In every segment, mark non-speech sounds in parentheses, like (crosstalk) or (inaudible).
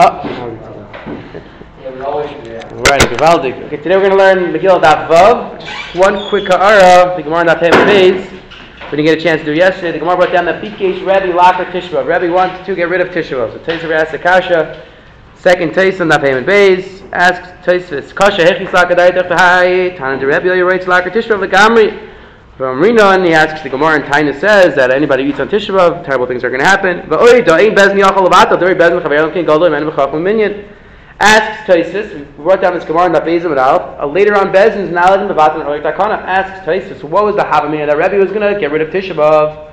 Oh. Yeah, we always do that. Right, Givaldik. Okay, today we're going to learn Megillah Daf Vav. Just one quick ha'ara, the Gemara Daf Hem Beis. We didn't get a chance to do yesterday. The Gemara brought down that Bikesh Rebbe Lacher Tishbav. Rebbe wanted to get rid of Tishbav. So Taisa asked the Kasha. Second Taisa Daf Hem Beis asks Taisa Kasha Hechis Lacher Daitach Tahai. Tana de Rebbe writes Lacher Tishbav Legamri. From Rinon, he asks the Gemara and Taina says that anybody who eats on Tisha B'Av, terrible things are going to happen. Asks Taisus, we brought down this Gemara in Bezim and Alf. Later on, Bezin is now in the Vatan Oik Takana. Asks Taisus, what was the Havamina that Rebbe was going to get rid of Tisha B'Av?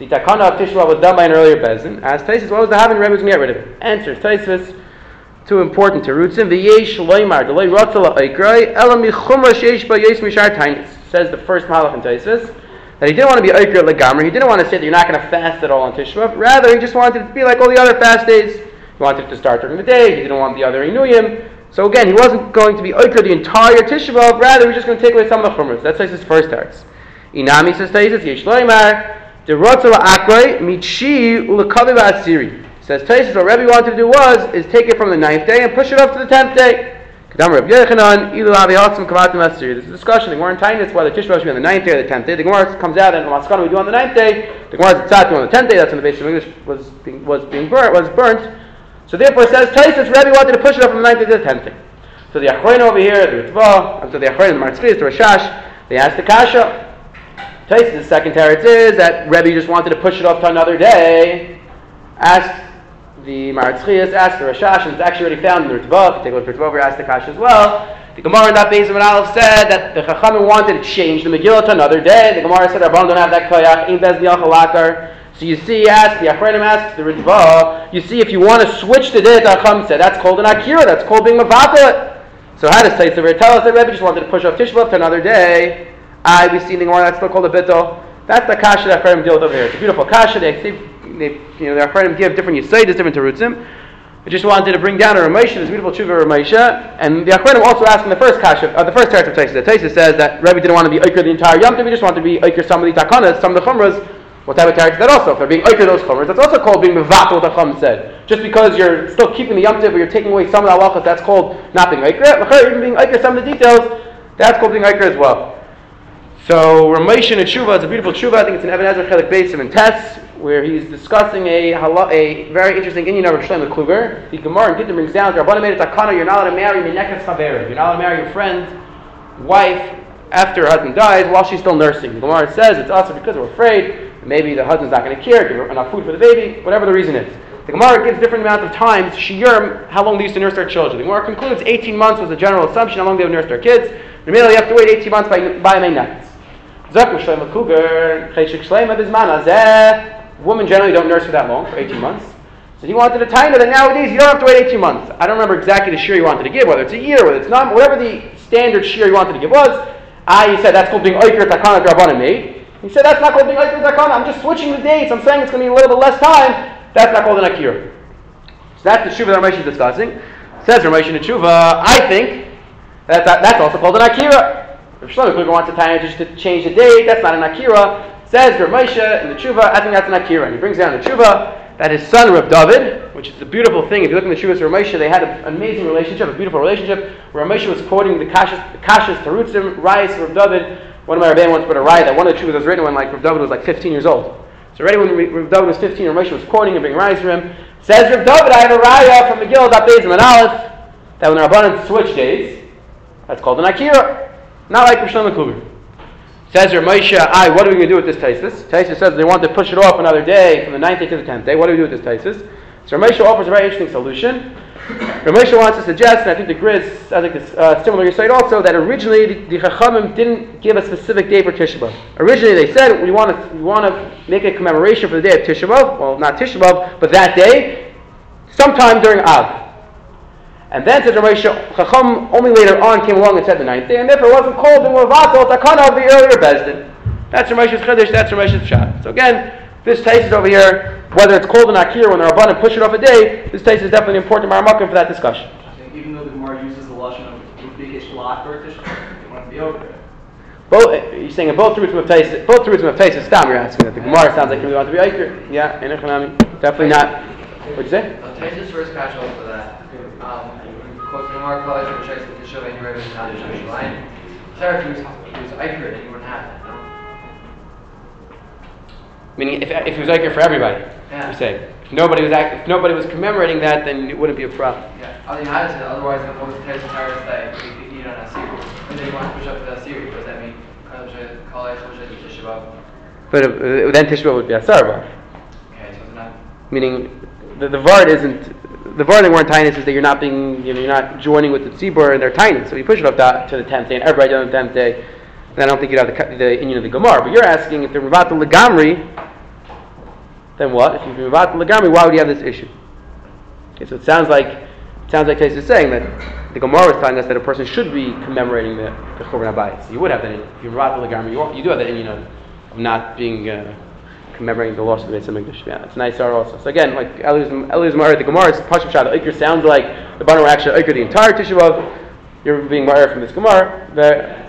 The Takana of Tisha B'Av was done by an earlier Bezin. Asks Taisus, what was the Havamina Rebbe was going to get rid of? Answers Taisus, too important to roots in. V'yesh loymar, the loy rotzala oikrai, elam yichumra sheish ba yesh mishar tainis. Says the first Malach in Taisus that he didn't want to be Oikr Legamri. He didn't want to say that you're not going to fast at all on Tisha B'Av. Rather, he just wanted it to be like all the other fast days. He wanted it to start during the day. He didn't want the other Inuyim. So again, he wasn't going to be Oikr the entire Tisha B'Av. Rather, he was just going to take away some of the Chumras. That's his first starts. Inami says Taisus, Yesh Loimar, the Rotzala Akroi, Mitshi Ulakaviv Asiri. Says Taisus, what Rebbe wanted to do was, is take it from the ninth day and push it up to the tenth day. There's a discussion. The Gemara in Tainus whether Tisha B'Av should be on the ninth day or the tenth day. The Gemara comes out and Maskana we do on the ninth day. The Gemara is on the tenth day. That's when the base of English was being was being burnt was burnt. So therefore, it says Taisus Rebbe wanted to push it up from the ninth day to the tenth day. So the Achroin over here, the Ritva, and so the Achroin, the Martzchis, the Rashash, they asked the Kasha. Taisus' second teretz is that Rebbe just wanted to push it up to another day. Asked the Maritzchias asked the Rashash, and it's actually already found in the Ritva. Take a look at the Ritva asked the Kash as well. The Gemara in that base of an Aleph said that the Chachamim wanted to change the Megillah to another day. The Gemara said, Rabban don't have that koyach, in bez niachalakar. So you see, ask the Achrenim asks the Ritva, you see, if you want to switch the day, the Chacham said, that's called an Akira, that's called being Mavatal. So how does Taisa tell us that Rebbe just wanted to push off Tishbav to another day? I, we see in the Gemara, that's still called a Bittel. That's the Kasha that Achrenim deal with over here. It's a beautiful Kasha. They, they, they you know, the Achrenim give different Yisaitis, different Terutzim. I just wanted to bring down a Ramesha, this beautiful tshuva Ramesha, and the Achronim also asking the first kasha, uh, the first teretz of Taisa. Taisa says that Rebbe didn't want to be Oikr the entire Yom he just wanted to be Oikr some of the Takanas, some of the Chumras. What type of is that also? If they're being Oikr those Chumras, that's also called being Mevat, what the Chum said. Just because you're still keeping the Yom but you're taking away some of the halachas, that's called not being Oikr. Even being Oikr some of the details, that's called being Oikr as well. So Ramesh in tshuva, it's a beautiful tshuva. I think it's an Even HaEzer Chelik Beisim in Tess, where he's discussing a a very interesting Indian of Shlomo Kluger. The Gemara and Gittin brings down, Rabbanah made a takana, you're not allowed to marry Minekas Chaver. You're not allowed to marry your friend's wife after her husband dies while she's still nursing. The Gemara says it's also because we're afraid maybe the husband's not going to care, give her enough food for the baby, whatever the reason is. The Gemara gives different amounts of times, shiurim, how long they used to nurse their children. The Gemara concludes 18 months was a general assumption, how long they would nurse their kids. In the middle, you have to wait 18 months by, by May Zakur Shleima Cougar, Cheshik Shleima Bizman Azeh. Women generally don't nurse for that long, for 18 months. So he wanted a taina that nowadays you don't have to wait 18 months. I don't remember exactly the shear he wanted to give, whether it's a year, whether it's not, whatever the standard shear he wanted to give was. I he said that's called being Oikir Takana Drabana made. He said that's not called being Oikir Takana. I'm just switching the dates. I'm saying it's going to be a little bit less time. That's not called an Akir. So that's the shuvah that Ramesh is discussing. Says Ramesh in the shuvah, I think that that's also called an Akira. If Shlomo Kluger wants to tie it just to change the date, that's not an Akira. Says Rav Moshe in the Tshuva, I think that's an Akira. And he brings down the Tshuva that his son Rav David, which is a beautiful thing. If you look in the Tshuva Rav Moshe, they had an amazing relationship, a beautiful relationship. Rav Moshe was quoting the Kashas, the Kashas Tarutzim, Rayas, Rav David. One of my Rebbein once put a raya that one of the Tshuvas was written when like Rav David was like 15 years old. So already when Rav David was 15, Rav Moshe was quoting and bringing rayas for him. Says Rav David, I have a raya from Megillah Dapezim and that when the Rabbanan switch days, that's called an Akira. Not like Rishon Kluger. Says your Moshe, I, what are we going to do with this Taisis? Taisis says they want to push it off another day from the ninth day to the tenth day. What do we do with this Taisis? So Ramesha offers a very interesting solution. Ramesha wants to suggest, and I think the Grizz, I think it's uh, similar to site also, that originally the, the Chachamim didn't give a specific day for Tisha B'Av. Originally they said we want to we want to make a commemoration for the day of Tisha B'Av. Well, not Tisha B'Av, but that day, sometime during Av. And then says Ramesha, Chacham only later on came along and said the ninth day, and therefore it wasn't called the Mavatal Takana of the earlier Bezdin. That's Ramesha's Chiddush, that's Ramesha's Shot. So again, this taste is over here, whether it's called an Akir when they're abundant, push it off a day, this taste is definitely important to Maramakim for that discussion. Even though the Gemara uses the Lashon of Rubikish Lot or Tish, they want to be over it. Both, uh, you're saying in both roots of taste, both roots of taste is stam. You're asking that the Gemara sounds like we want to be Iker. Yeah, in Definitely not. What'd you say? Taisus first catch on for that. Um, quote the Gemara college which I said to show any revenue not to show line. Sarah, if he was if he was accurate, then you wouldn't have that, no? Meaning, if, if it was like for everybody, Yeah. you say. If nobody was act, if nobody was commemorating that, then it wouldn't be a problem. Yeah. I think I said otherwise the most Taisus entire day we could eat on a series. And then you want to push up to that series, does that mean college which is Shabbat? But uh, then Tishba would be a sarva. Okay, so it's not Meaning, the, the vard isn't. The vard they weren't tiny is that you're not being, you know, you're not joining with the tzibur and they're tiny. So you push it up to, to the tenth day, and everybody on the tenth day. Then I don't think you'd have the, the Indian of the Gemara. But you're asking if they're Mavatal Lagamri, then what? If you're Mavatal Lagamri, why would you have this issue? Okay, so it sounds like it sounds like Tais is saying that the Gemara is telling us that a person should be commemorating the, the Churban. So you would have that If you're Mavatal Lagamri, you, you do have that Indian of, of not being uh, commemorating the loss of the HaMikdash. Yeah, it's nice also. So again, like Eli's Ma'ar, the Gemara is Pashim Shad. Iker sounds like the Banu were actually Iker the entire Tisha B'Av. You're being Ma'ar from this Gemara. The,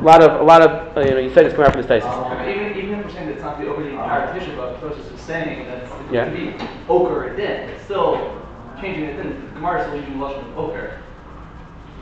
a lot of, a lot of, uh, you know, you said it's Gemara from this Taisis. Um, even, even if we're saying that it's not the over the entire tissue, but Tosis is saying that it's Yeah. to be ochre or din, it's still changing it din. The Gemara is still using Lashon of ochre.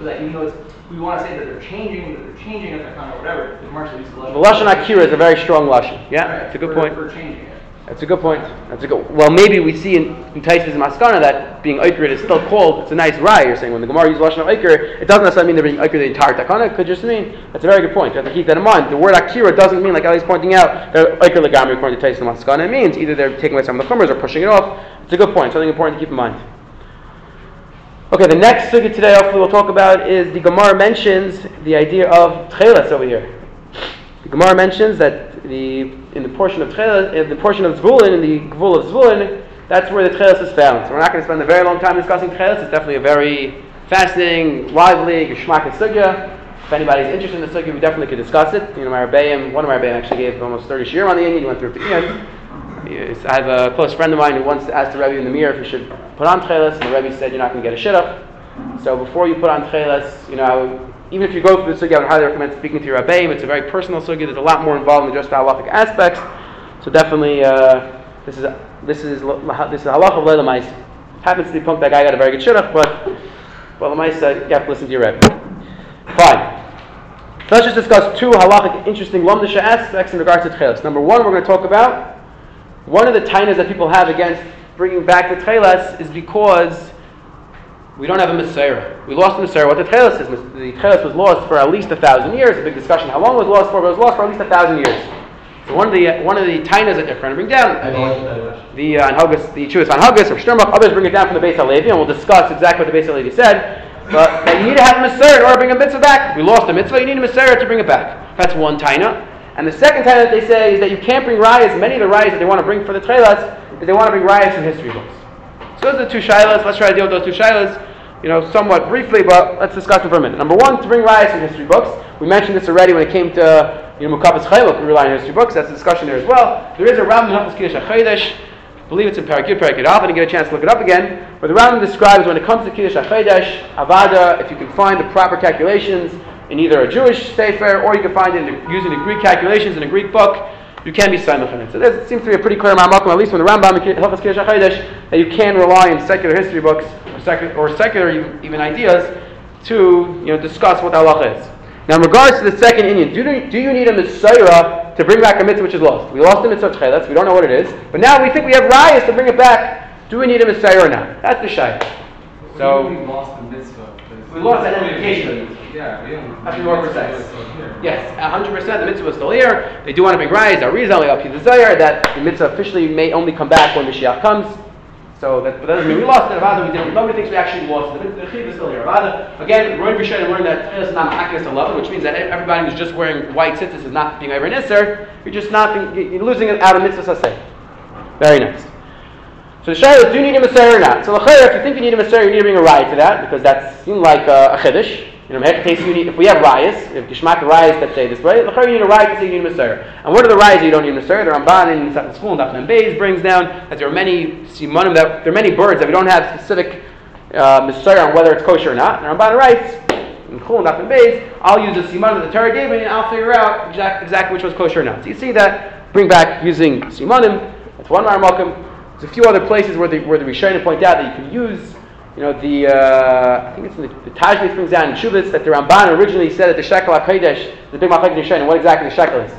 But that even though it's, we want to say that they're changing, that they're changing it, kind of whatever, the Gemara still uses Lashon. The Lashon Akira is a very strong Lashon. Yeah, Right, it's a good for- point. For changing it. That's a good point. That's a good. Well, maybe we see in, in Taisis Maskana that being Iker is still called. It's a nice rye. You're saying when the Gemara uses lashon Iker, it doesn't necessarily mean they're being Iker the entire Takana. It could just mean that's a very good point. You have to keep that in mind. The word Akira doesn't mean like Ali's pointing out they're Iker Legami according to Taisis and Maskana. It means either they're taking away some of the chumras or pushing it off. It's a good point. Something important to keep in mind. Okay, the next sugya today, hopefully, we'll talk about is the Gemara mentions the idea of tchelas over here. The Gemara mentions that the in the portion of tchelas, in the portion of Zvulun, in the Gvul of Zvulun, that's where the tchelas is found. So we're not going to spend a very long time discussing tchelas. It's definitely a very fascinating, lively, geschmack sugya. If anybody's interested in the sugya, we definitely could discuss it. You know, my Rebbeim, one of my Rebbeim actually gave almost 30 shiur on the Indian. He went through it to Ian. I have a close friend of mine who once asked the Rebbe in the mirror if he should put on tchelas, and the Rebbe said you're not going to get a shit up. So before you put on tchelas, you know, even if you go through the sugya, I would highly recommend speaking to your Rebbeim. It's a very personal sugya. There's a lot more involved than just the halachic aspects. So definitely, uh, this is this is this is halacha of leila. Happens to be punk that guy got a very good shidduch, but well, the you have to listen to your Rebbe. Fine. So let's just discuss two halachic interesting lomdisha aspects in regards to tchelas. Number one, we're going to talk about one of the tainas that people have against bringing back the tchelas is because we don't have a Messiah. We lost the Messiah. What the tchelas is, the tchelas was lost for at least a thousand years. A big discussion how long it was lost for, but it was lost for at least a thousand years. So one of the one of the tainas that they're trying to bring down, the uh, Anhagas, the Chuas Anhagas or Sturmach, others bring it down from the Beis Halevi, and we'll discuss exactly what the Beis Halevi said. But that you need to have a Messiah in order to bring a mitzvah back. We lost a mitzvah, you need a Messiah to bring it back. That's one taina. And the second taina that they say is that you can't bring rayas. Many of the rayas that they want to bring for the tchelas is they want to bring rayas from history books. So those are the two shilas. Let's try to deal with those two shilas, you know, somewhat briefly, but let's discuss them for a minute. Number one, to bring rayas from history books. We mentioned this already when it came to you know Chayluk. We rely on history books. That's a discussion there as well. There is a Rambam Hafez Kiddush. I believe it's in Parakut, Parakut Av, and get a chance to look it up again. But the Rambam describes when it comes to Kiddush HaChodesh, Avada, if you can find the proper calculations in either a Jewish sefer or you can find it in using the Greek calculations in a Greek book, you can be it. So there seems to be a pretty clear Ma'amakim, at least from the Rambam in Hilchas that you can rely on secular history books or secular, or secular even ideas to you know, discuss what halacha is. Now, in regards to the second Indian, do, do you need a Messiah to bring back a mitzvah which is lost? We lost the mitzvah chelas, we don't know what it is, but now we think we have rayas to bring it back. Do we need a Messiah or not? That's the shayla. So, we lost that mitzvah. we. Yeah, we don't. Have to be more precise. Yes, 100% the mitzvah is still here. They do want to bring rayas. Our reason up to the Zayar that the mitzvah officially may only come back when Mashiach comes. So that, but that doesn't mean we lost it. Avada, we didn't. Nobody thinks we actually lost it. The chiv is still here. Avada, again, Roy B'Shem learned that Tchilas is not Ma'akis 11, which means that everybody who's just wearing white tzitzis is not being over Nisser. You're just not being, you're losing it out of mitzvah saseh. Very nice. So the shayla is, do you need a Messiah or not? So the if you think you need a Messiah, you need to bring a riot to that, because that seems like uh, a chiddush. You know, you need, if we have rayas, if Gishmak rayas that say this way, the you need a riot to say you need a Messiah. And what are the rayas you don't need a Messiah? The Ramban in the school and Dafnan Beis brings down that there are many simanim that there are many birds that we don't have specific uh, Messiah on whether it's kosher or not. And the Ramban writes in Chul Dafnan Beis, I'll use the siman that the Torah gave me, and I'll figure out exact, exactly which was kosher or not. So you see that bring back using simanim. That's one Maramakim. There's a few other places where the, where the Rishonim point out that you can use, you know, the, uh, I think it's in the, the brings down in Shuvitz that the Ramban originally said that the shekel HaKodesh, the big Machlek Rishonim, what exactly the shekel is.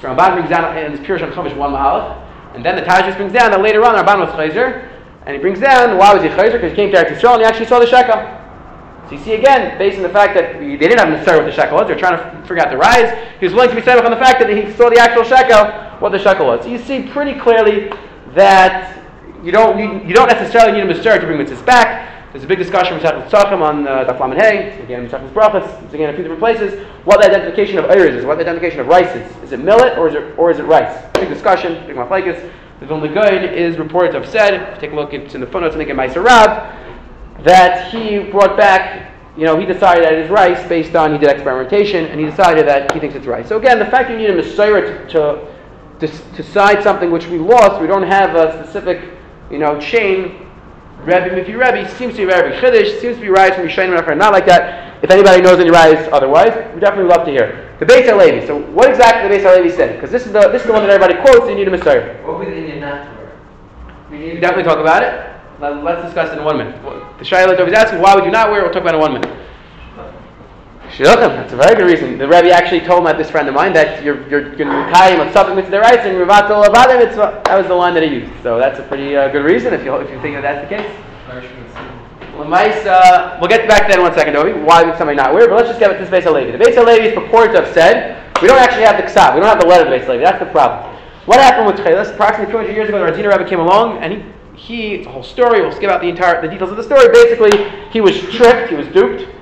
So Ramban brings down in this Pirush Chumash one Mahalach, and then the Tajmis brings down that later on Ramban was Chayzer, and he brings down why was he Chayzer? Because he came to Eretz Yisrael and he actually saw the shekel. So you see again, based on the fact that they didn't have necessarily what the shekel was, they're trying to figure out the rise. He was willing to be set up on the fact that he saw the actual shekel, what the shekel was. So you see pretty clearly that you don't need, you don't necessarily need a mister to bring mitzvahs back. There's a big discussion with Tzachim on uh, Daf Lamed Hey, again Masechet Brachas, again a few different places. What the identification of ayers is, what the identification of rice is. Is it millet or is it or is it rice? Big discussion, big machlekes. The Vilna Gaon is reported to have said, take a look it's in the footnotes, I think in Meiser that he brought back you know, he decided that it is rice based on he did experimentation, and he decided that he thinks it's rice. So again, the fact you need a Messiah to, to decide something which we lost, we don't have a specific, you know, chain. Rebbe Mifi Rebbe seems to be very Chiddush, seems to be right from Yishayim not like that. If anybody knows any rise otherwise, we definitely love to hear. The Beis Halevi. So what exactly the Beis Halevi said? Because this is the this is the one that everybody quotes. You need a Messiah. What would the Indian not to wear? We definitely talk about it. Let's discuss it in one minute. The Shaila is asking, why would you not wear it? We'll talk about it in one minute. That's a very good reason. The Rebbe actually told my this friend of mine that you're, you're going to be kaim on something the rights and Rivato Lavadim, that was the line that he used. So that's a pretty uh, good reason if you, if you think that that's the case. uh, we'll get back to that in one second, Dovi. Why would somebody not wear? But let's just get to this Beis Halevi. The Beis Halevi is purported to have said, we don't actually have the ksav, we don't have the letter of the Beis Halevi. That's the problem. What happened with Tchelis? Approximately 200 years ago, the Radziner Rebbe came along and he he, it's a whole story, we'll skip out the entire, the details of the story. Basically, he was tricked, he was duped.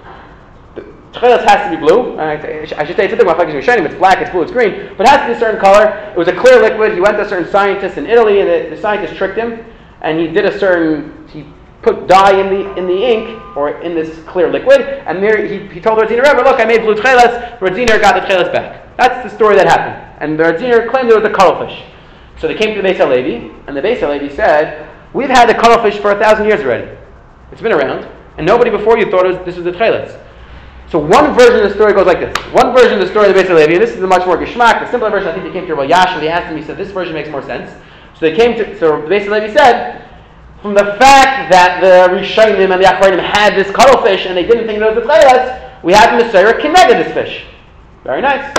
The Tchelis has to be blue. Uh, I should say it's different it's shining, it's black, it's blue, it's green, but it has to be a certain color. It was a clear liquid. He went to a certain scientist in Italy, and the, the scientist tricked him, and he did a certain, he put dye in the in the ink or in this clear liquid, and there he, he told Radziner Rebbe, look, I made blue tcheles. Radziner got the tcheles back. That's the story that happened. And the Radziner claimed it was a cuttlefish. So they came to the Beis Halevi, and the Beis Halevi said, We've had the cuttlefish for a thousand years already. It's been around, and nobody before you thought was, this was the tcheletz. So one version of the story goes like this. One version of the story of the Beis this is the much more geschmack. The simpler version, I think they came to Rabbi Yashin. They asked him. He said this version makes more sense. So they came to. So the Beis Levi said, from the fact that the Rishonim and the Achronim had this cuttlefish and they didn't think it was the tcheletz, we have the Messiah connected this fish. Very nice.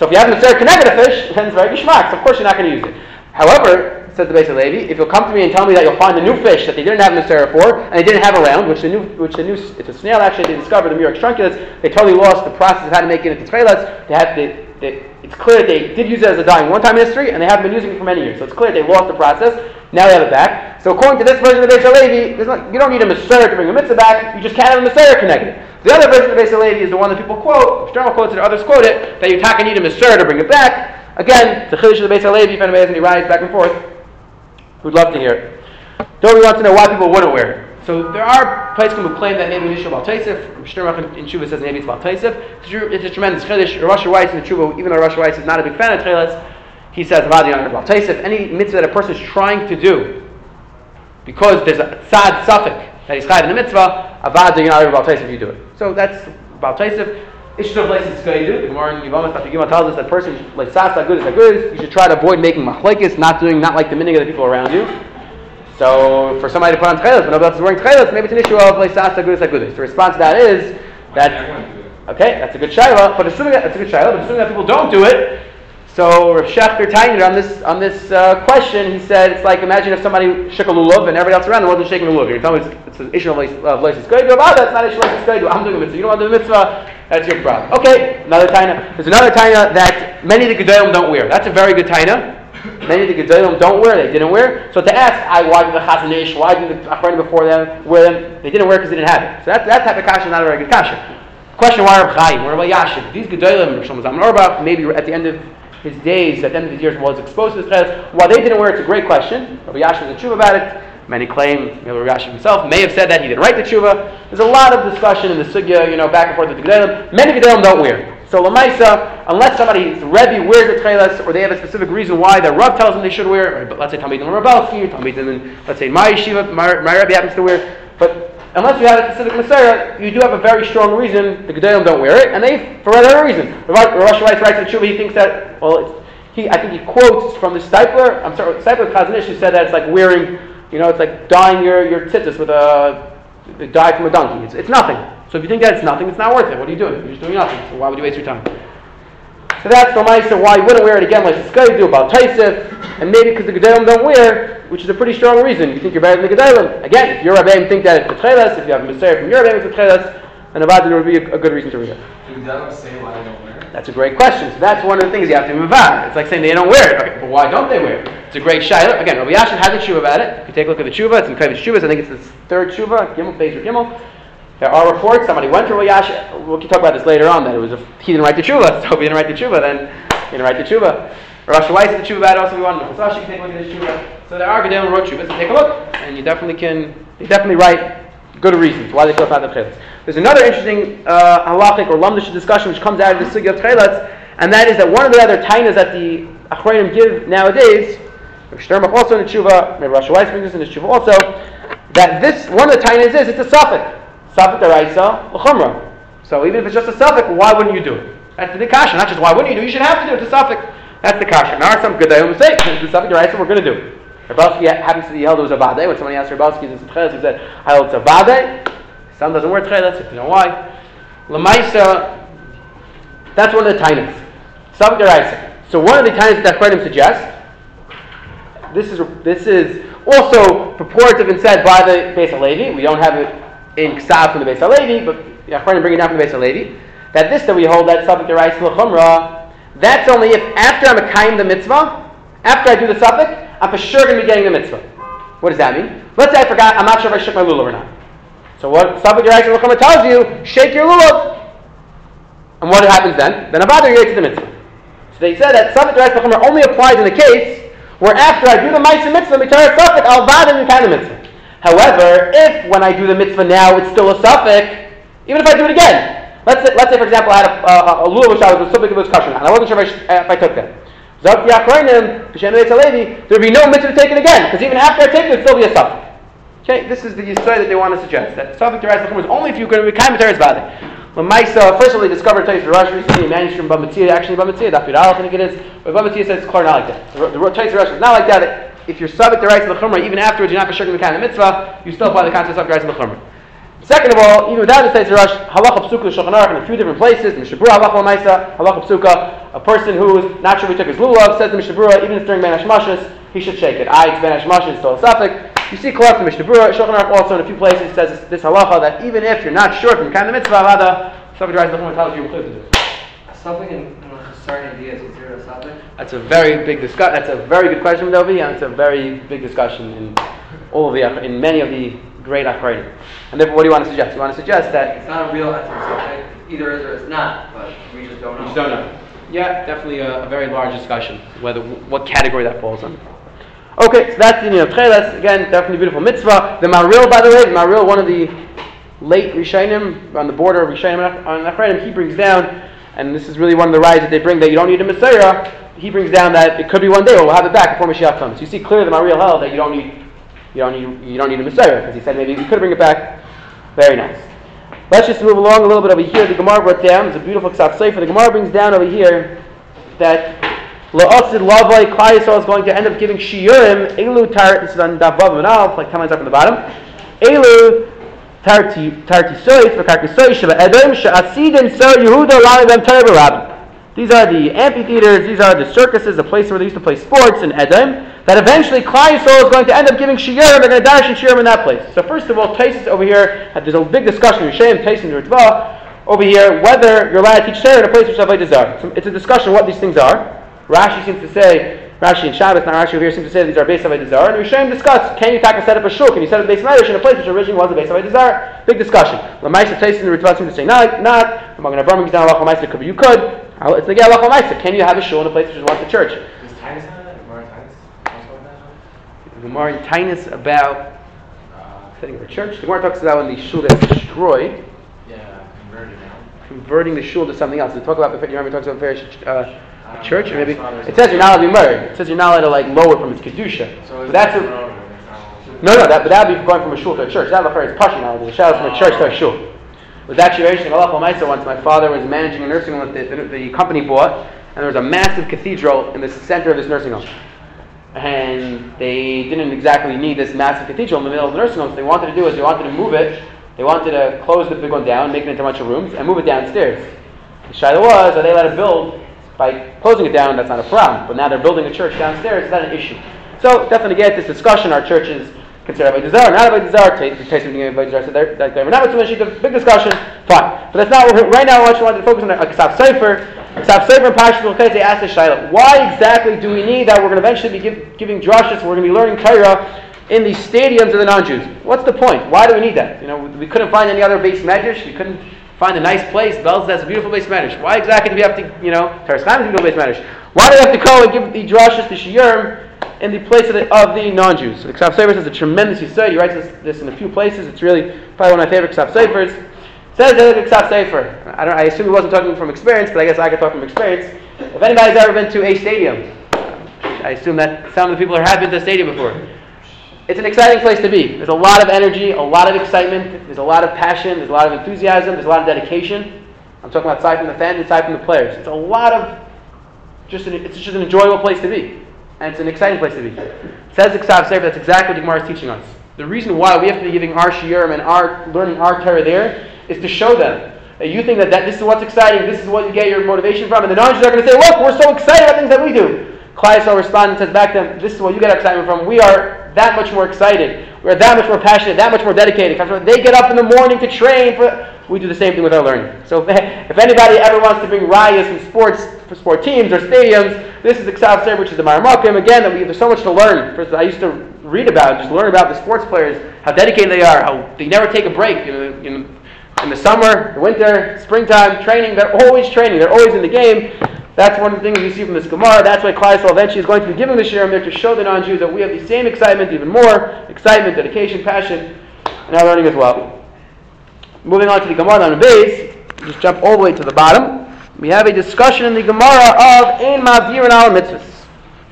So if you have the Messiah connected a fish, (laughs) then it's very geschmack. So of course you're not going to use it. However, says the Beis Levi, if you'll come to me and tell me that you'll find a new fish that they didn't have in the Sarah for, and they didn't have around, which the new, which the new, it's a snail actually they discovered, the Murex trunculus, they totally lost the process of how to make it into tchelas. They had, they, it's clear they did use it as a dye one time in history, and they haven't been using it for many years. So it's clear they lost the process. Now they have it back. So according to this version of the Beis Levi, you don't need a Messiah to bring a mitzvah back. You just can't have a Messiah connected. The other version of the Beis Levi is the one that people quote. Sternal quotes it, others quote it, that you taka need a Messiah to bring it back. Again, the Chiddush of the Beis Levi, if anybody has any rides back and forth. We'd love to hear it. Don't we want to know why people wouldn't wear it? So there are places who claim that maybe it's Bal Taisif. Shnermach in Tshuva says maybe it's Bal Taisif. It's a tremendous chiddush. Rosh Weiss in the Tshuva, even though Rosh Weiss is not a big fan of Tcheletz, he says about the Bal Taisif. Any mitzvah that a person is trying to do, because there's a tzad suffix that he's chayav in the mitzvah, avad the Yonah Bal Taisif you do it. So that's Bal Taisif. Ishtav places do. The Gemara in Yevamos Daf Yigimah tells us that person like sasa good is good. You should try to avoid making machlekes, not doing not like the meaning of the people around you. So for somebody to put on tchelas, but nobody else is wearing tchelas, maybe it's an issue of like sasa good is good. The response to that is that okay, that's a good shayla, but assuming that, that's a good shayla, but assuming that people don't do it, so Rav Shechter Tainer on this on this uh, question, he said it's like imagine if somebody shook a lulav and everybody else around the wasn't shaking a lulav. You're telling me it's, it's an issue of loisis good. Oh, that's not issue of good. I'm doing a mitzvah. You don't want to do the mitzvah. That's your problem. Okay, another taina. There's another taina that many of the gedolim don't wear. That's a very good taina. Many of the gedolim don't wear. They didn't wear. So to ask, I why did the Chazon Ish, why did the Achronim before them wear them? They didn't wear because they didn't have it. So that that type of kasha is not a very good kasha. Question: Why Reb Chaim? What about Yashin? These gedolim, Shlomo Zalman maybe at the end of his days, at the end of his years, was exposed to this chayes. Why they didn't wear it's a great question. Rabbi Yashin a tshuva about it. Many claim, Rabbi Yashin himself may have said that he didn't write the tshuva. There's a lot of discussion in the sugya, you know, back and forth with the gedolim. Many gedolim don't wear. So lamaisa, unless somebody's rebbe wears a tchelas, or they have a specific reason why their rab tells them they should wear, or let's say Talmidim Rabbalski, Talmidim, let's say my yeshiva, my, my rebbe happens to wear, but unless you have a specific Messiah, you do have a very strong reason the Gedolim don't wear it, and they, for whatever reason, Rosh Hashanah writes in Tshuva, he thinks that, well, he, I think he quotes from the Stipler, I'm sorry, Stipler Chazon Ish, who said that it's like wearing, you know, it's like dyeing your, your tzitzis with a, a dye from a donkey. It's, it's nothing. So if you think that it's nothing, it's not worth it. What are you doing? You're just doing nothing. So why would you waste your time? So that's the Maisa why you wouldn't wear it again like the Sky do about Taisif, and maybe because the Gedalim don't wear, which is a pretty strong reason. You think you're better than the Gedalim. Again, if your Rabbeim think that it's Petcheles, if you have a Messiah from your Rabbeim it's then about there would be a, a, good reason to read it. Do Gedalim say why they don't wear it? That's a great question. So that's one of the things you have to move on. It's like saying they don't wear it. Okay, but why don't they wear it? It's a great shayla. Again, Rabbi Yashin has a tshuva about it. If you take a look at the tshuva, it's in Kavich Shuvas. I think it's the third tshuva, Gimel, Page or Gimel. There are reports, somebody went to Yashin, we can talk about this later on, that it was a, he didn't write the tshuva, (laughs) so if he didn't write the tshuva, then he didn't write the tshuva. Rosh Weiss the tshuva also, we want to. So you can take a look at his tshuva. So there are Gedalim wrote tshuvas, so take a look, and you definitely can, they definitely write good reasons why they feel not the cheletz. There's another interesting uh, halachic or lumdish discussion which comes out of the sugi of cheletz, and that is that one of the other tainas that the achronim give nowadays, Sternbuch also in the tshuva, maybe Rosh Weiss brings this in his tshuva also, that this one of the tainas is it's a suffix. Safek deraisa l'chumra. So even if it's just a suffix, why wouldn't you do it? That's the kasha. Not just why wouldn't you do it, you should have to do it. It's a suffix. That's the kasha. Now some good who say it's the suffix deraisa, we're going to do it. Rabowski happens to be held it was a vade. When somebody asked Rabowski is he said, I held it's a vade. Some doesn't wear tcheles, if you know why. Lamaisa, that's one of the tainas. Suffix deraisa. So one of the tainas that Fredim suggests, this is this is also purported and said by the Beis Halevi. We don't have it in Ksav from the Beis Halevi, but Achronim bring it down from the Beis Halevi, that this that we hold that suffix derais l'chumra, that's only if after I'm a kaim the mitzvah, after I do the suffix, I'm for sure going to be getting the mitzvah. What does that mean? Let's say I forgot, I'm not sure if I shook my lulav or not. So what suffix derais l'chumra tells you, shake your lulav. And what happens then? Then Avada get to the mitzvah. So they said that suffix derais l'chumra only applies in the case where after I do the ma'aser mitzvah, Mitzvah suffix, I'll vada and kind of mitzvah. However, if when I do the mitzvah now it's still a suffix, even if I do it again, let's say, let's say for example I had a, a, a lulav which I was a suffix of its kosher and I wasn't sure if I, if I took that. Zok Yachronim, B'Shem Levi, there would be no mitzvah to take it again because even after I take it, it would still be a suffix. Okay, this is the yisrael that they want to suggest that suffix derais is only if you're going to be kind of teretz bad. Lamaisa, first of all, they discovered Tais Rosh recently, a manuscript from Bamatzia, actually Bamatzia, Daf I think it is, but Bamatzia says it's not like that. The, the Tais is not like that if you're subject to rights of the chumrah, even afterwards you're not b'shirkim the kind of mitzvah, you still apply the concept of rights of the chumrah. Second of all, even without the Tais Rosh, halacha psuka shulchan in a few different places. Mishabura halacha ma'isa, halacha psuka. A person who is not sure he took his lulav says to Mishabura, even if during ben hashmashas, he should shake it. I, it's ben hashmashas, still a. You see Clark in Mishnah Shulchan also in a few places says this, this halacha that even if you're not sure from kind of mitzvah, rather, subject rights of the chumrah tells you to do. Something in, in starting idea is considered a suffix? That's a very big discuss. That's a very good question, Dovi, and it's a very big discussion in all of the in many of the great achronim. And therefore, what do you want to suggest? You want to suggest that It's not a real suffix. Either is or it's not, but we just don't know. you just don't know. Yeah, definitely a, a very large discussion whether what category that falls under. Okay, so that's the you know Tcheles. Again, definitely beautiful mitzvah. The Maril, by the way, the Maril, one of the late Rishonim on the border of Rishonim on Achronim, he brings down, and this is really one of the rides that they bring that you don't need a Messiah. He brings down that it could be one day we'll have it back before Mashiach comes. You see clearly the Maril Hell that you don't need you don't need you don't need a Messiah because he said maybe we could bring it back. Very nice. Let's just move along a little bit over here. The Gemara brought down. It's a beautiful Ksaf Sefer. The Gemara brings down over here that La'asid Lavai Klai is going to end up giving Shiurim Elu Tar. This is on Davav and Alf, like ten lines up from the bottom. Elu These are the amphitheaters. These are the circuses, the place where they used to play sports in Edom. That eventually Klai is going to end up giving Shiurim. They're going to dash and Shiurim in that place. So first of all, Taisus over here. Uh, there's a big discussion. Rishem Taisus and Ritva over here whether you're allowed to teach Torah in a place which Zarah. It's a discussion what these things are. Rashi seems to say, Rashi and Shabbos, not Rashi over here, seems to say that these are based on Avodah Zarah. And Rishonim discuss, can you take a set up a shul? Can you set up a base Medrash in a place which originally was a base of Avodah Zarah? Big discussion. Lamaisa Taisus and Ritva seem to say not. not. The Magen Avraham brings down Allah Lamaisa, could be you could. It's the Allah Lamaisa. Can you have a shul in a place which is once a church? Is Titus on that? Gemara Titus? Also on that? The Gemara in Tainus about Uh, setting up a church. The Gemara talks about when the shul is destroyed. yeah, converted now. converting the shul to something else. We talk about the you remember we talked about parish uh, Uh, church, maybe it says you're not allowed to be married. It says you're not allowed to like lower it from its kedusha. So but that's a, a, no, no. That but that would be going from a shul to a church. That is pushing now. The shadow from a church to a shul. It was actually very interesting. Allah Maisa once my father was managing a nursing home that the, the, company bought, and there was a massive cathedral in the center of this nursing home. And they didn't exactly need this massive cathedral in the middle of the nursing home. So they wanted to do is they wanted to move it. They wanted to close the big one down, make it into a bunch of rooms, and move it downstairs. The shadow was, are they allowed to build by closing it down? That's not a problem. But now they're building a church downstairs. Is that an issue? So definitely get this discussion. Our churches consider Avodah Zarah, not Avodah Zarah. Tasting Avodah Zarah. So they're, not much. Big discussion. Fine. But that's not what right now. You want to focus on. Aksaf Sefer. Aksaf Sefer and Mulchet. They asked the Shaila, why exactly do we need that? We're going to eventually be give, giving drushes. We're going to be learning Torah in the stadiums of the non-Jews. What's the point? Why do we need that? You know, we couldn't find any other base medrash. We couldn't find a nice place. Belz has a beautiful base medrash. Why exactly do we have to, you know, Taras Chaim is a beautiful base medrash. Why do we have to go and give the drushes to Shiurim in the place of the, of the non-Jews? The Ksav Sefer says a tremendous Yisrael. He writes this, this, in a few places. It's really probably one of my favorite Ksav Sefers. Says the Ksav Sefer. I, don't, I assume he wasn't talking from experience, but I guess I could talk from experience. If anybody's ever been to a stadium, I assume that some of the people have been to a stadium before. It's an exciting place to be. There's a lot of energy, a lot of excitement, there's a lot of passion, there's a lot of enthusiasm, there's a lot of dedication. I'm talking about aside from the fans, aside from the players. It's a lot of just an, it's just an enjoyable place to be. And it's an exciting place to be. It says the Ksav Sefer, that's exactly what Gemara is teaching us. The reason why we have to be giving our shiurim and our learning our Torah there is to show them that you think that, that this is what's exciting, this is what you get your motivation from, and the non-Jews are going to say, look, we're so excited about things that we do. Klai will respond and says back to them, this is what you get excitement from. We are that much more excited. We're that much more passionate, that much more dedicated. They get up in the morning to train. For, we do the same thing with our learning. So if (laughs) anybody ever wants to bring riots in sports, for sport teams or stadiums, this is the Ksav Sefer, which is the Maramakim. Again, that we, there's so much to learn. First, I used to read about, just learn about the sports players, how dedicated they are, how they never take a break. You know, you know, in the summer, the winter, springtime, training, they're always training. They're always in the game. That's one of the things we see from this Gemara. That's why Klaisel eventually is going to be giving the Shirim there to show the non-Jews that we have the same excitement, even more excitement, dedication, passion, and our learning as well. Moving on to the Gemara on the base, just jump all the way to the bottom. We have a discussion in the Gemara of Ein Mavir and Al Mitzvahs.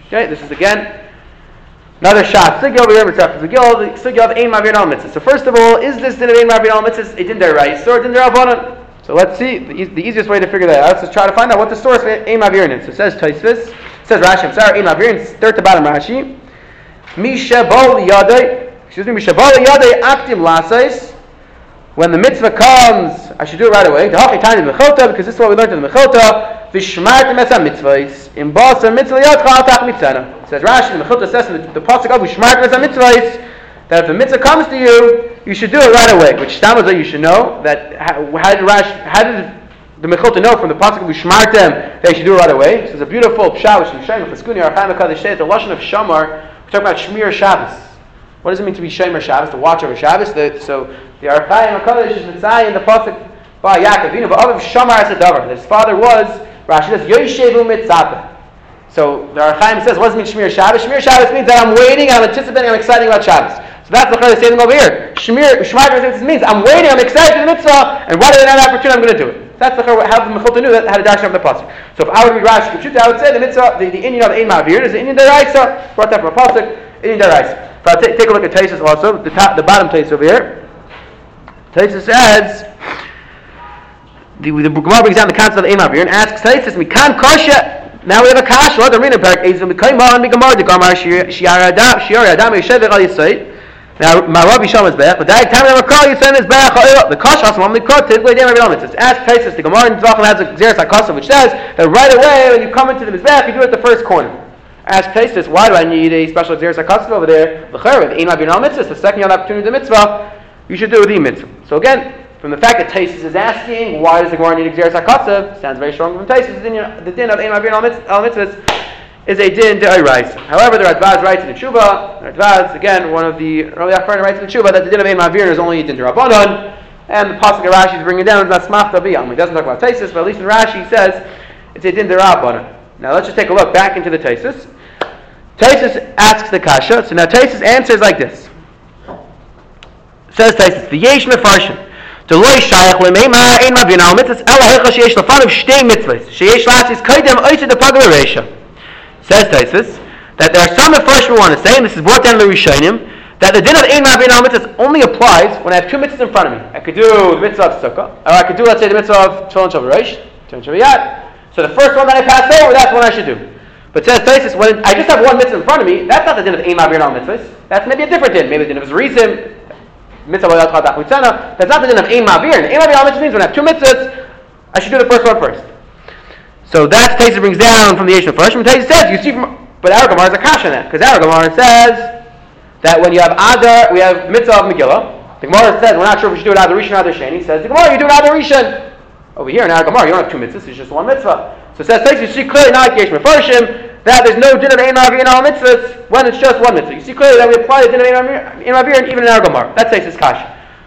Okay, this is again another shot. Sugya over here, Mitzvah Sugya of Ein Mavir Al Mitzvahs. So first of all, is this din of Ein Mavir Al Mitzvahs a din der or din der so let's see the, easiest way to figure that out. Let's try to find out what the source of Aim Avirin is. It says Taisvis, says Rashi, sorry, Aim Avirin, third to bottom Rashi. Mishabol Yadai, excuse me, Mishabol Yadai Aktim Lasais. When the mitzvah comes, I should do it right away. The Hachi Tani because this is what we learned in the Mechilta. Vishmart Mesa Mitzvahs. In Basa Mitzvah Yadcha Altach Mitzana. It says Rashi, the Mechilta says in the, Pasuk of Vishmart Mesa Mitzvahs that if the mitzvah comes to you, you should do it right away. Which that you should know that how, did Rash, how did the Mechilta know from the pasuk of Ushmartem that you should do it right away? So it's a beautiful pshat which Shem Cheskuni Archaim Hakadosh says the lashon of Shamar. We're talking about Shmir Shabbos. What does it mean to be Shemer Shabbos? To watch over Shabbos. The, so the Archaim Hakadosh is Mitzayan, the pasuk by Yaakov. You but of Shamar as a davar. His father was Rashi says Yoshevu Mitzapeh. So the Archaim says, what does it mean Shmir Shabbos? Shmir Shabbos means that I'm waiting, I'm anticipating, I'm excited about Shabbos. So that's the Chayla saying over here. Shmir, Shmir means I'm waiting, I'm excited for the mitzvah, and right away that opportunity, I'm going to do it. That's the how the Mechilta knew that, how to dash up the pasuk. So if I would read Rashi Kipshuta, I would say the mitzvah, the, the Indian of the Ein Ma'avir is the Indian Deraisa, brought that from a pasuk, Indian Deraisa. But I'll take a look at Taisus also, the, top, the bottom Taisus over here. Taisus says, the, the Gemara brings down the concept of the Ein Ma'avir and asks Taisus, Mikan Kosha, now we have a kash. What the Rina Parak the Mekayma and Migamar the Gamar Shiar Adam Shiar Adam Yeshev Al Yisayit. Now, my Rabbi Shom is back, but that time I'm call you send is back. The Kosh Hashem, I'm the Kot, typically damn every element. It's ask Taisus, the Gemara in Zvachim has a Xeris HaKosa, which says that right away when you come into the Mizbech, you do it at the first corner. Ask Taisus, why do I need a special Xeris HaKosa over there? The Cher, with Ein Mabir Mitzvah, the second you have opportunity to the mitzvah, you should do it the mitzvah. So again, from the fact that Taisus is asking, why does the Gemara need a Xeris HaKosa, sounds very strong from Taisus, the din of Ein Mabir Mitzvah is a din de'orais. However, the Radvaz writes in the Tshuva, the Radvaz, again, one of the early Achronim writes in the Tshuva that the din of Ein Mavir is only a din de'rabbanon, and the Pasuk of Rashi is bringing it down, it's not smachta biyam. He doesn't talk about Taisus, but at least in Rashi he says it's a din de'rabbanon. Now let's just take a look back into the Taisus. Taisus asks the Kasha, so now Taisus answers like this. Says Taisus, the Yesh Mefarshim, דלוי שייך למימה אין מבין על מצווס אלא היכה שיש לפניו שתי מצווס שיש לעשיס קודם אויצה דפגר רשע Says Taisus that there are some first we want to say, and this is brought down in the Rishonim, that the din of Ein Ma'avin al only applies when I have two mitzvahs in front of me. I could do the mitzvah of sukkah, or I could do, let's say, the mitzvah of Tefillin Shavarish, Shavayat. So the first one that I pass over, that's what I should do. But says Taisus, when I just have one mitzvah in front of me, that's not the din of Ein Ma'avir al. That's maybe a different din. Maybe the din of Zrizim, mitzvah That's not the din of Ein Ma'avir. Ein mitzvahs means when I have two mitzvahs, I should do the first one first. So that's Taisa brings down from the Yeshua first. Taisa says, you see from, but Aragamar is a kash on that. Because Aragamar says that when you have Adar, we have mitzvah of Megillah. The Gemara says, we're not sure if we should do it Adar Rishon Adar Sheni. Says, the Gemara, you do it Adar Rishon. Over here in Aragamar, you don't have two mitzvahs, it's just one mitzvah. So it says, Taisa, you see clearly not Yeshua Farshim, that there's no din of Ein in all mitzvahs when it's just one mitzvah. You see clearly that we apply the din of Ein even in Aragamar. That's Taisa's kash.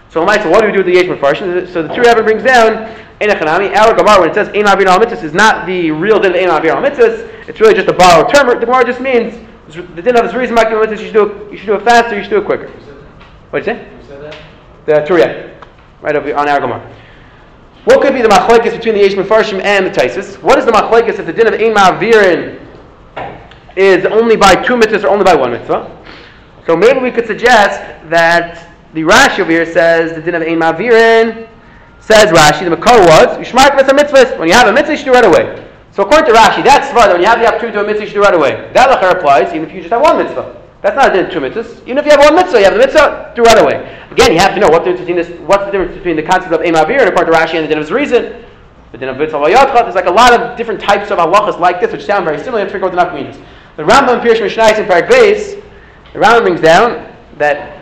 So, what do we do with the Yesh Mefarshim? So the true Rebbe brings down in Echanami, our Gemara, when it says Ein Avir al Mitzvahs, is not the real din of Ein Avir al Mitzvahs. It's really just a borrowed term. The Gemara just means the din of this reason Mitzvahs. You should do it. You should do it faster. You should do it quicker. What did you say? Who said that? The Turiyah, right over on our Gemara. What could be the machlekes between the Yesh Mefarshim and the Taisis? What is the machlekes if the din of Ein Ma'avirin is only by two mitzvahs or only by one mitzvah? So maybe we could suggest that the Rashi over here says the din of Ein Ma'avirin Says Rashi, the Makar was, Yishmark a mitzvah. When you have a mitzvah, you should do right away. So according to Rashi, that's far when you have the opportunity to do a mitzvah, you should do right away. That lachar applies even if you just have one mitzvah. That's not a two mitzvahs. Even if you have one mitzvah, you have the mitzvah, do right away. Again, you have to know what the difference between this, what's the difference between the concept of Emavir and according to Rashi and the din of reason. The din of Mitzvah Vayatchat, there's like a lot of different types of halachas like this, which sound very similar. You have to figure out what the nafkaminas. The Rambam Pirish Mishnayis in Parak Beis, the Rambam brings down that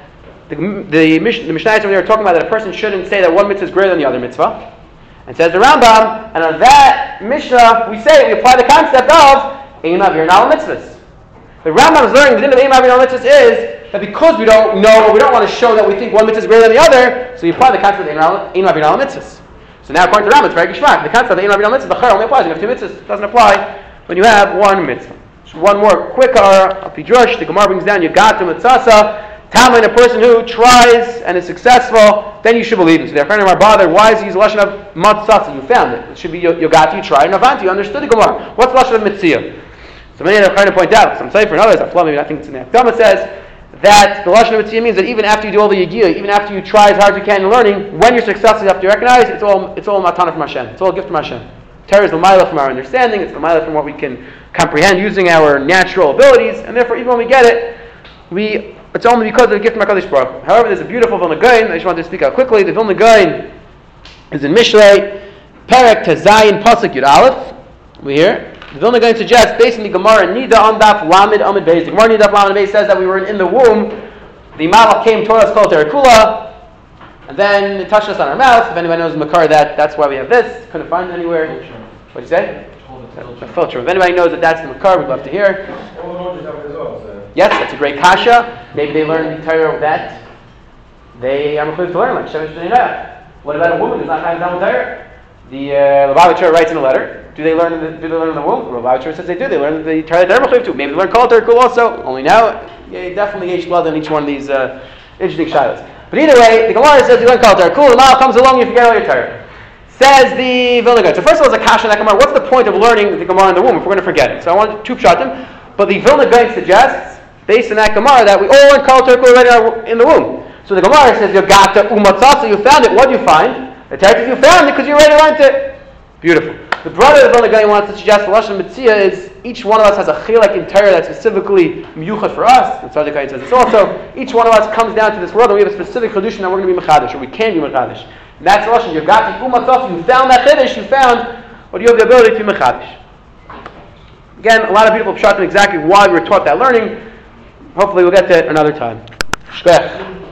the, the, the Mishnayis over there talking about that a person shouldn't say that one mitzvah is greater than the other mitzvah. And says the Rambam, and on that Mishnah, we say, we apply the concept of Ein Avir Nal Mitzvahs. The Rambam is learning the din of Ein Avir Nal Mitzvahs is that because we don't know, or we don't want to show that we think one mitzvah is greater than the other, so we apply the concept of Ein Avir Nal Mitzvahs. So now, according to Rambam, it's very gishmak. The concept of Ein Avir Nal Mitzvahs, the Char only applies when you have two mitzvahs. It doesn't apply when you have one mitzvah. So one more quicker, uh, a pidrush, the Gemara brings down, you got to mitzvah, Talmud, a person who tries and is successful, then you should believe it. So, of our bother, why is he lashon of matzatza? You found it. It should be yogati, you tried, navanti, you understood the Gemara. What's the lashon of mitzvah? So many are trying to point out, some say for others, maybe I think it's in the Akdama says, that the lashon of mitzvah means that even after you do all the yagiyah, even after you try as hard as you can in learning, when you're successful, you have to recognize it's all it's all matana from Hashem. It's all a gift from Hashem. Torah is the mila from our understanding. It's the mila from what we can comprehend using our natural abilities, and therefore, even when we get it, we it's only because of the gift from HaKadosh Baruch However, there's a beautiful Vilna Gaon, I just wanted to speak out quickly. The Vilna Gaon is in Mishlei, Perek Tezayin Pasuk Yud Aleph. We hear. The Vilna Gaon suggests, based on the Gemara, Nida on Daf Lamed Amid Beis. The Gemara Nida Lamed Beis says that we were in the womb. The Malach came, toward us, called Terakula, and then it touched us on our mouth. If anybody knows the Makar, that that's why we have this. Couldn't find it anywhere. What did you say? A filter. If anybody knows that that's the Makar, we'd love to hear. Yes, that's a great kasha. Maybe they learn the Torah that. They are equipped to learn like Shemesh What about a woman who's not having Talmud Torah? The uh, Lubavitcher writes in a letter. Do they learn in the, do they learn in the womb? Lubavitcher says they do. They learn the Torah they're to. Maybe they learn Kol Torah also. Only now, yeah, definitely Yesh blood on each one of these uh, interesting shilas. But either way, the Gemara says you learn Kol Torah. Cool. The Mal comes along, you forget all your Torah. Says the Vilna. So first of all, it's a kasha in that Gemara. What's the point of learning the Gemara in the womb if we're going to forget it? So I want to two them. But the Vilna Gaon suggests based on that Gemara that we all learned Kol Torah already in the womb. So the Gemara says, you got Yogata umatzasa, you found it. What do you find? The Torah you found it because you already learned it. Beautiful. The brother of the guy wants to suggest the Lashon Mitzvah is each one of us has a chilek in Torah that's specifically miyuchat for us. And Tzaddik says this also. Each one of us comes down to this world and we have a specific tradition that we're going to be mechadish or we can be mechadish. And that's the Lashon. Yogata umatzasa, you found that chiddush, you found or you have the ability to be mechadish. Again, a lot of people have shot exactly why we were taught that learning. Hopefully, we'll get to it another time. Shkech.